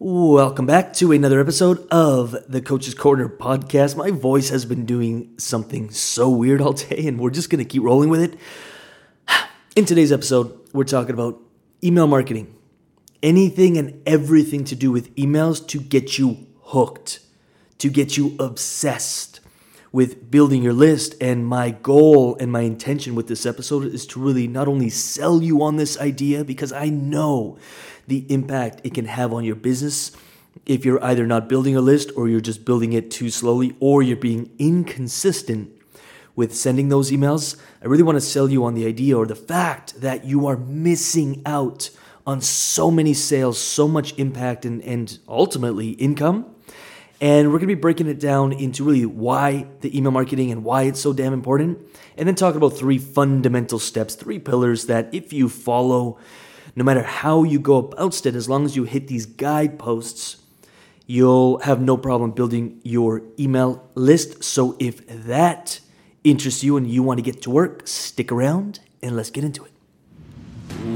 Welcome back to another episode of the Coach's Corner podcast. My voice has been doing something so weird all day, and we're just going to keep rolling with it. In today's episode, we're talking about email marketing anything and everything to do with emails to get you hooked, to get you obsessed with building your list. And my goal and my intention with this episode is to really not only sell you on this idea, because I know the impact it can have on your business if you're either not building a list or you're just building it too slowly or you're being inconsistent with sending those emails. I really want to sell you on the idea or the fact that you are missing out on so many sales, so much impact, and, and ultimately income. And we're going to be breaking it down into really why the email marketing and why it's so damn important. And then talking about three fundamental steps, three pillars that if you follow, no matter how you go about it, as long as you hit these guideposts, you'll have no problem building your email list. So if that interests you and you want to get to work, stick around and let's get into it.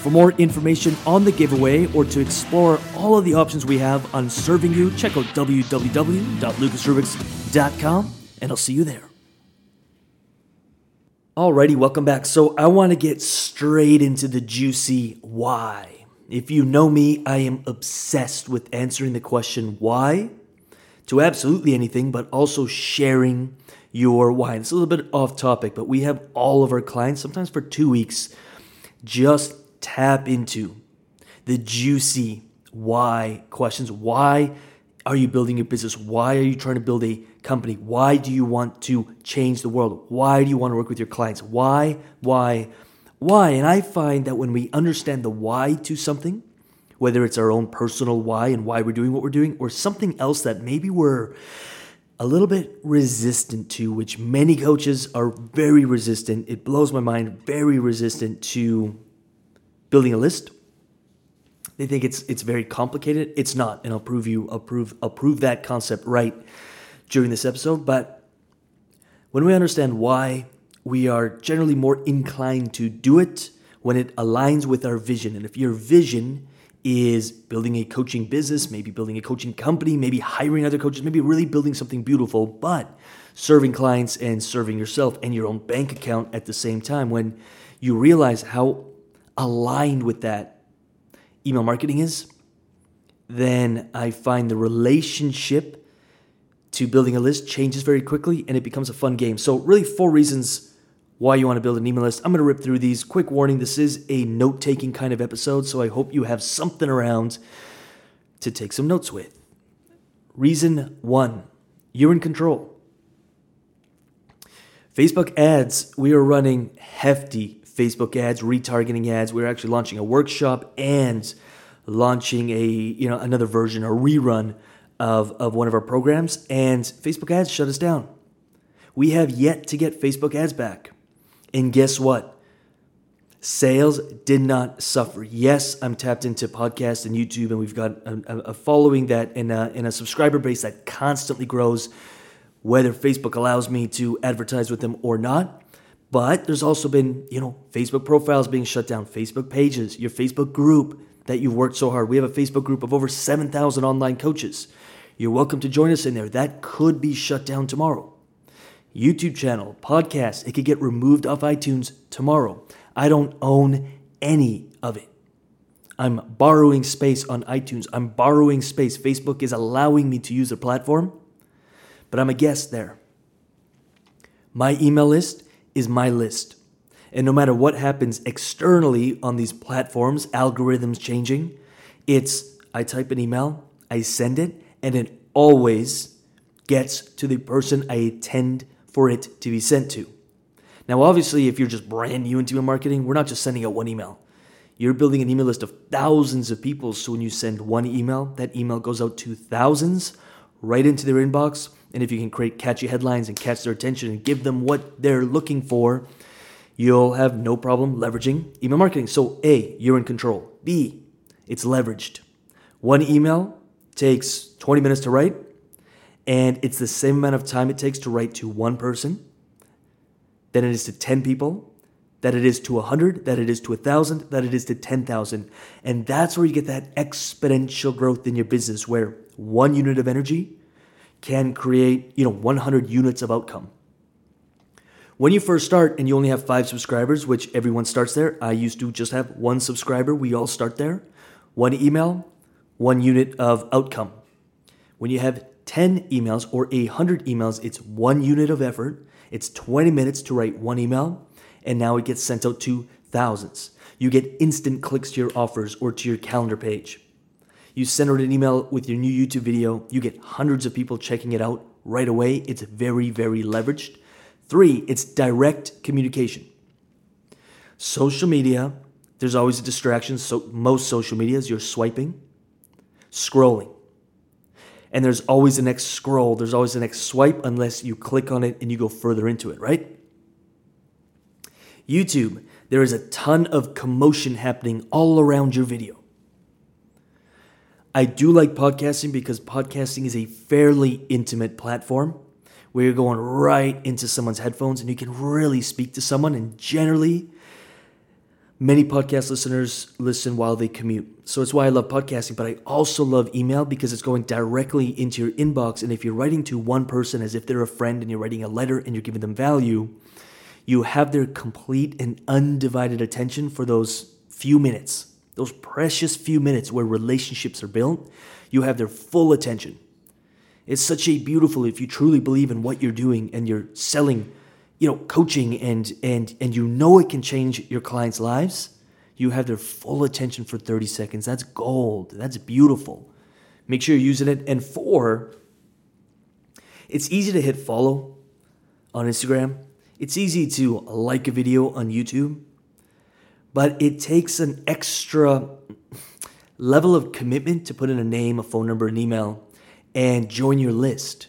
For more information on the giveaway or to explore all of the options we have on serving you, check out www.lucasrubix.com and I'll see you there. Alrighty, welcome back. So I want to get straight into the juicy why. If you know me, I am obsessed with answering the question why to absolutely anything, but also sharing your why. It's a little bit off topic, but we have all of our clients, sometimes for two weeks, just tap into the juicy why questions. Why are you building your business? Why are you trying to build a company? Why do you want to change the world? Why do you want to work with your clients? Why, why, why? And I find that when we understand the why to something, whether it's our own personal why and why we're doing what we're doing, or something else that maybe we're a little bit resistant to, which many coaches are very resistant. It blows my mind, very resistant to building a list. They think it's it's very complicated. It's not, and I'll prove you I'll prove I'll prove that concept right during this episode. But when we understand why, we are generally more inclined to do it when it aligns with our vision. And if your vision is building a coaching business, maybe building a coaching company, maybe hiring other coaches, maybe really building something beautiful, but serving clients and serving yourself and your own bank account at the same time, when you realize how aligned with that email marketing is, then I find the relationship to building a list changes very quickly and it becomes a fun game. So, really, four reasons why you want to build an email list. I'm going to rip through these. Quick warning this is a note taking kind of episode, so I hope you have something around to take some notes with. Reason one you're in control. Facebook ads, we are running hefty Facebook ads, retargeting ads. We're actually launching a workshop and launching a you know another version, a rerun of, of one of our programs, and Facebook ads shut us down. We have yet to get Facebook ads back. And guess what? Sales did not suffer. Yes, I'm tapped into podcasts and YouTube, and we've got a, a following that and a, and a subscriber base that constantly grows, whether Facebook allows me to advertise with them or not. But there's also been, you know, Facebook profiles being shut down, Facebook pages, your Facebook group that you've worked so hard. We have a Facebook group of over 7,000 online coaches. You're welcome to join us in there. That could be shut down tomorrow. YouTube channel, podcast, it could get removed off iTunes tomorrow. I don't own any of it. I'm borrowing space on iTunes. I'm borrowing space. Facebook is allowing me to use the platform, but I'm a guest there. My email list is my list. And no matter what happens externally on these platforms, algorithms changing, it's I type an email, I send it, and it always gets to the person I intend for it to be sent to. Now, obviously, if you're just brand new into email marketing, we're not just sending out one email. You're building an email list of thousands of people. So when you send one email, that email goes out to thousands right into their inbox And if you can create catchy headlines and catch their attention and give them what they're looking for, you'll have no problem leveraging email marketing. So, A, you're in control. B, it's leveraged. One email takes 20 minutes to write, and it's the same amount of time it takes to write to one person than it is to 10 people, that it is to 100, that it is to 1,000, that it is to 10,000. And that's where you get that exponential growth in your business where one unit of energy can create, you know, 100 units of outcome. When you first start and you only have five subscribers, which everyone starts there, I used to just have one subscriber. We all start there. One email, one unit of outcome. When you have 10 emails or 100 emails, it's one unit of effort. It's 20 minutes to write one email, and now it gets sent out to thousands. You get instant clicks to your offers or to your calendar page. You send out an email with your new YouTube video, you get hundreds of people checking it out right away. It's very, very leveraged. Three, it's direct communication. Social media, there's always a distraction. So most social medias, you're swiping, scrolling. And there's always the next scroll, there's always the next swipe unless you click on it and you go further into it, right? YouTube, there is a ton of commotion happening all around your video. I do like podcasting because podcasting is a fairly intimate platform where you're going right into someone's headphones and you can really speak to someone. And generally, many podcast listeners listen while they commute. So it's why I love podcasting, but I also love email because it's going directly into your inbox. And if you're writing to one person as if they're a friend and you're writing a letter and you're giving them value, you have their complete and undivided attention for those few minutes, those precious few minutes where relationships are built. You have their full attention. It's such a beautiful if you truly believe in what you're doing and you're selling, you know, coaching and and and you know it can change your clients' lives. You have their full attention for 30 seconds. That's gold. That's beautiful. Make sure you're using it. And four, it's easy to hit follow on Instagram. It's easy to like a video on YouTube, but it takes an extra level of commitment to put in a name, a phone number, an email and join your list.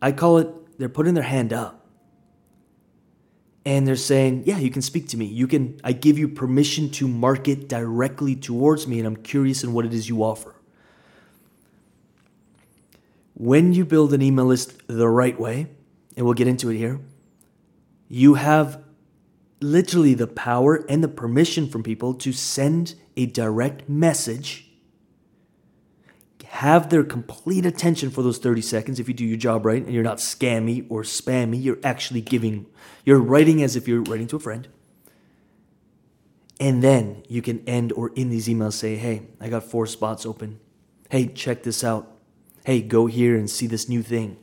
I call it they're putting their hand up. And they're saying, "Yeah, you can speak to me. You can I give you permission to market directly towards me and I'm curious in what it is you offer." When you build an email list the right way, and we'll get into it here, you have literally the power and the permission from people to send a direct message have their complete attention for those 30 seconds if you do your job right and you're not scammy or spammy you're actually giving you're writing as if you're writing to a friend. And then you can end or in these emails say hey i got four spots open. Hey check this out. Hey go here and see this new thing.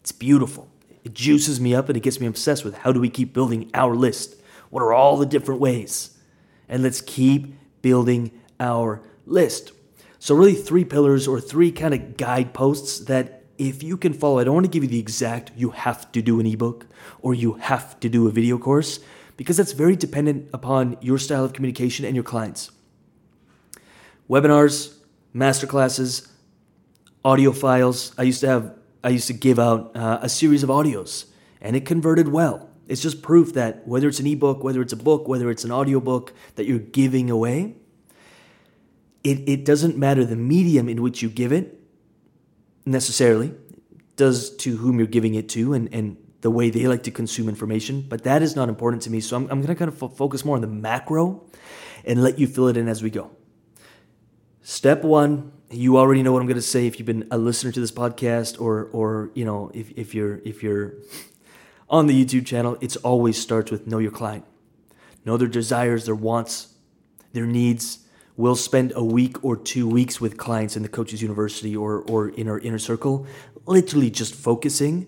It's beautiful it juices me up and it gets me obsessed with how do we keep building our list what are all the different ways and let's keep building our list so, really, three pillars or three kind of guideposts that if you can follow, I don't want to give you the exact, you have to do an ebook or you have to do a video course, because that's very dependent upon your style of communication and your clients. Webinars, masterclasses, audio files. I used to have, I used to give out uh, a series of audios and it converted well. It's just proof that whether it's an ebook, whether it's a book, whether it's an audiobook that you're giving away, it, it doesn't matter the medium in which you give it necessarily, it does to whom you're giving it to and, and the way they like to consume information, but that is not important to me. So I'm, I'm going to kind of focus more on the macro and let you fill it in as we go. Step one, you already know what I'm going to say if you've been a listener to this podcast or, or you know, if, if you're, if you're on the YouTube channel, it's always starts with know your client. Know their desires, their wants, their needs, we'll spend a week or two weeks with clients in the Coaches University or, or in our inner circle, literally just focusing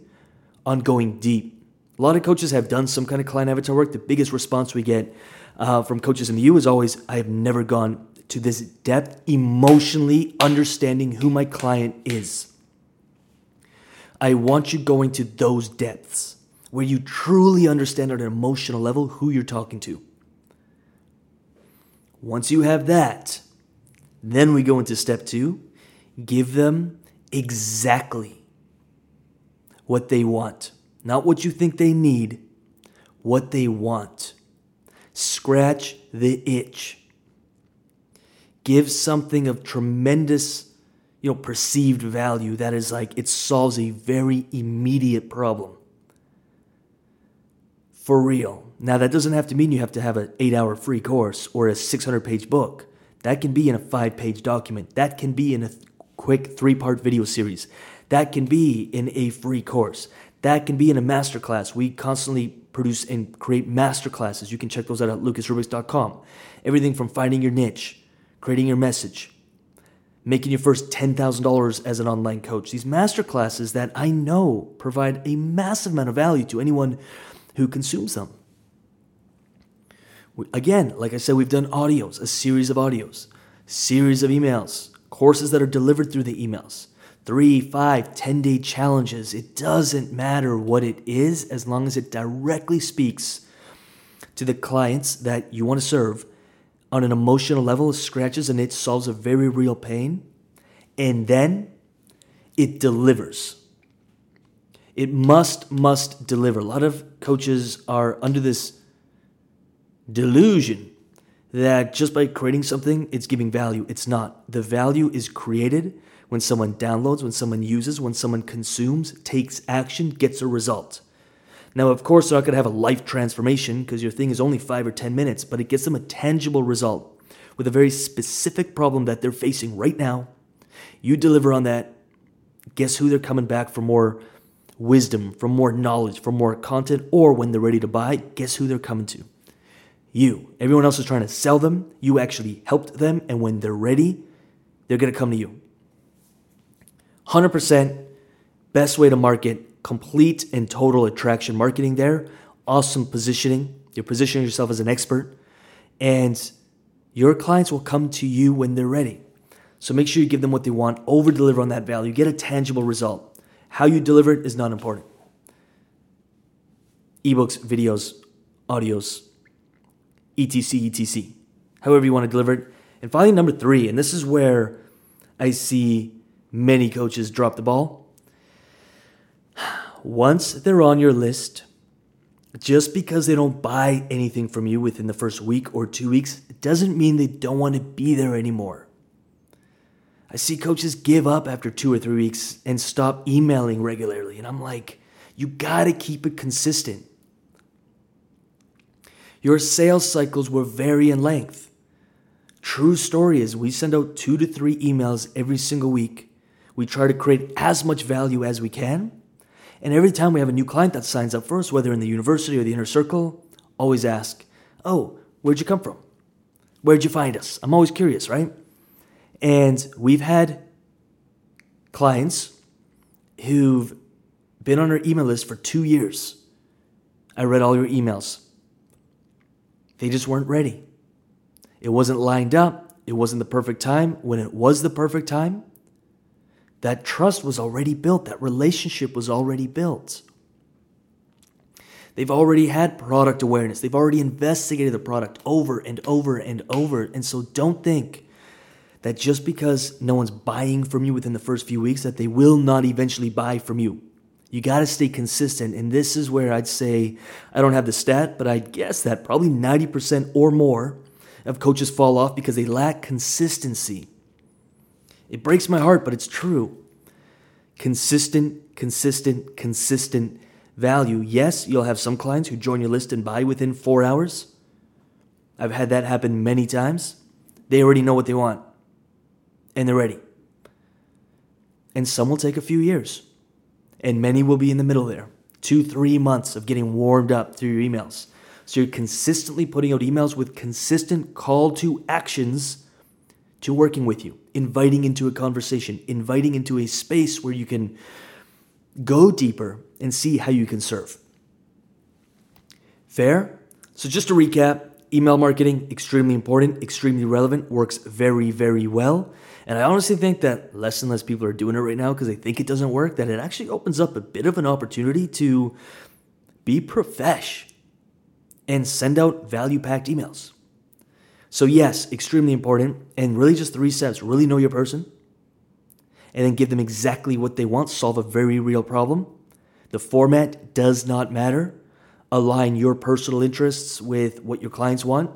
on going deep. A lot of coaches have done some kind of client avatar work. The biggest response we get uh, from coaches in the U is always, I have never gone to this depth, emotionally understanding who my client is. I want you going to those depths where you truly understand at an emotional level who you're talking to. Once you have that, then we go into step two give them exactly what they want, not what you think they need, what they want. Scratch the itch. Give something of tremendous, you know, perceived value that is like it solves a very immediate problem. For real. Now that doesn't have to mean you have to have an 8-hour free course or a 600-page book. That can be in a 5-page document. That can be in a quick 3-part video series. That can be in a free course. That can be in a masterclass. We constantly produce and create masterclasses. You can check those out at lucasrubix.com. Everything from finding your niche, creating your message, making your first $10,000 as an online coach. These masterclasses that I know provide a massive amount of value to anyone who consumes them. Again, like I said, we've done audios, a series of audios, series of emails, courses that are delivered through the emails three, five, 10 day challenges. It doesn't matter what it is as long as it directly speaks to the clients that you want to serve on an emotional level, it scratches and it solves a very real pain. And then it delivers. It must, must deliver. A lot of coaches are under this delusion that just by creating something, it's giving value. It's not. The value is created when someone downloads, when someone uses, when someone consumes, takes action, gets a result. Now, of course, they're not going to have a life transformation because your thing is only five or 10 minutes, but it gets them a tangible result with a very specific problem that they're facing right now. You deliver on that. Guess who they're coming back for more wisdom, for more knowledge, for more content, or when they're ready to buy, guess who they're coming to? You. Everyone else is trying to sell them. You actually helped them, and when they're ready, they're going to come to you. 100% best way to market, complete and total attraction marketing there. Awesome positioning. You're positioning yourself as an expert, and your clients will come to you when they're ready. So make sure you give them what they want, over deliver on that value, get a tangible result. How you deliver it is not important. Ebooks, videos, audios, etc, etc. However you want to deliver it. And finally, number three, and this is where I see many coaches drop the ball. Once they're on your list, just because they don't buy anything from you within the first week or two weeks, doesn't mean they don't want to be there anymore. I see coaches give up after two or three weeks and stop emailing regularly. And I'm like, you got to keep it consistent. Your sales cycles will vary in length. True story is we send out two to three emails every single week we try to create as much value as we can. And every time we have a new client that signs up for us, whether in the university or the inner circle, always ask, Oh, where'd you come from? Where'd you find us? I'm always curious, right? And we've had clients who've been on our email list for two years. I read all your emails. They just weren't ready. It wasn't lined up. It wasn't the perfect time. When it was the perfect time, that trust was already built, that relationship was already built. They've already had product awareness, they've already investigated the product over and over and over. And so don't think that just because no one's buying from you within the first few weeks that they will not eventually buy from you. You got to stay consistent. And this is where I'd say, I don't have the stat, but I guess that probably 90% or more of coaches fall off because they lack consistency. It breaks my heart, but it's true. Consistent, consistent, consistent value. Yes, you'll have some clients who join your list and buy within four hours. I've had that happen many times. They already know what they want and they're ready. And some will take a few years, and many will be in the middle there two, three months of getting warmed up through your emails. So you're consistently putting out emails with consistent call to actions to working with you, inviting into a conversation, inviting into a space where you can go deeper and see how you can serve. Fair? So, just to recap, email marketing, extremely important, extremely relevant, works very, very well. And I honestly think that less and less people are doing it right now because they think it doesn't work, that it actually opens up a bit of an opportunity to be profesh and send out value packed emails. So, yes, extremely important. And really, just three steps really know your person, and then give them exactly what they want, solve a very real problem. The format does not matter. Align your personal interests with what your clients want.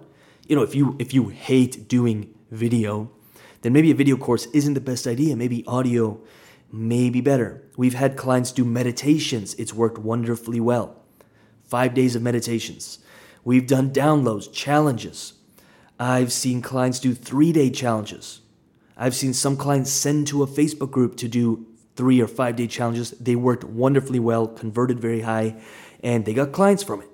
You know, if you if you hate doing video, then maybe a video course isn't the best idea. Maybe audio may be better. We've had clients do meditations. It's worked wonderfully well. 5 days of meditations. We've done downloads, challenges. I've seen clients do 3-day challenges. I've seen some clients send to a Facebook group to do three or five day challenges. They worked wonderfully well, converted very high, and they got clients from it.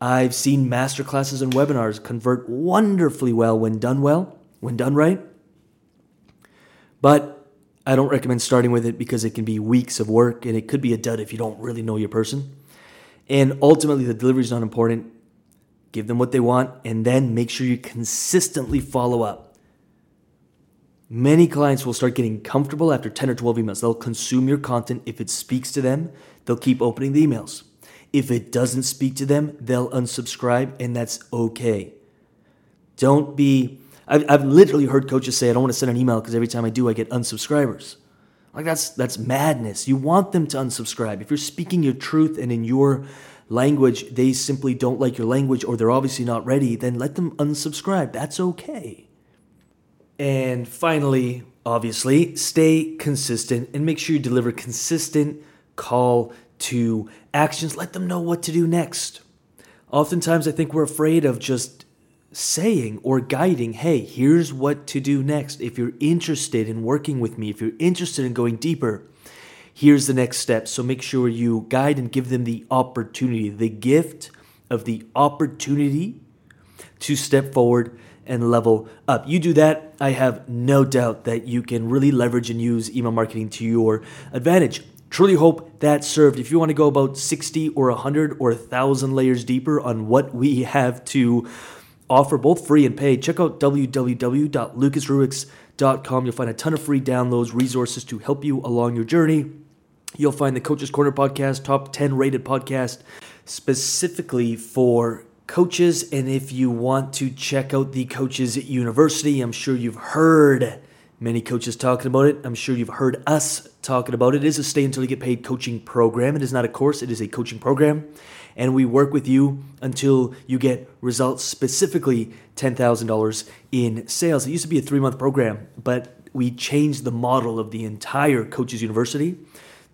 I've seen master classes and webinars convert wonderfully well when done well, when done right. But I don't recommend starting with it because it can be weeks of work and it could be a dud if you don't really know your person. And ultimately, the delivery is not important. Give them what they want and then make sure you consistently follow up. Many clients will start getting comfortable after 10 or 12 emails. They'll consume your content. If it speaks to them, they'll keep opening the emails. If it doesn't speak to them, they'll unsubscribe, and that's okay. Don't be, I've, I've literally heard coaches say, I don't want to send an email because every time I do, I get unsubscribers. Like that's that's madness. You want them to unsubscribe. If you're speaking your truth and in your language, they simply don't like your language or they're obviously not ready, then let them unsubscribe. That's okay. And finally, obviously, stay consistent and make sure you deliver consistent call to actions. Let them know what to do next. Oftentimes, I think we're afraid of just saying or guiding, hey, here's what to do next. If you're interested in working with me, if you're interested in going deeper, here's the next step. So make sure you guide and give them the opportunity, the gift of the opportunity to step forward and level up. You do that, I have no doubt that you can really leverage and use email marketing to your advantage. Truly hope that served. If you want to go about 60 or 100 or 1,000 layers deeper on what we have to offer, both free and paid, check out www.lucasrubix.com. You'll find a ton of free downloads, resources to help you along your journey. You'll find the Coaches Corner podcast, top 10 rated podcast, specifically for coaches. And if you want to check out the Coaches University, I'm sure you've heard many coaches talking about it. I'm sure you've heard us talking about it. It is a stay until you get paid coaching program. It is not a course, it is a coaching program. And we work with you until you get results, specifically $10,000 in sales. It used to be a three month program, but we changed the model of the entire Coaches University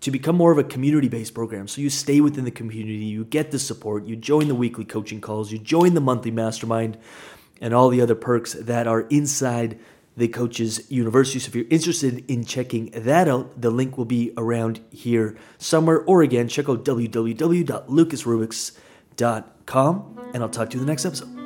to become more of a community based program. So you stay within the community, you get the support, you join the weekly coaching calls, you join the monthly mastermind, and all the other perks that are inside the Coaches University. So if you're interested in checking that out, the link will be around here somewhere. Or again, check out www.lucasrubix.com, and I'll talk to you in the next episode.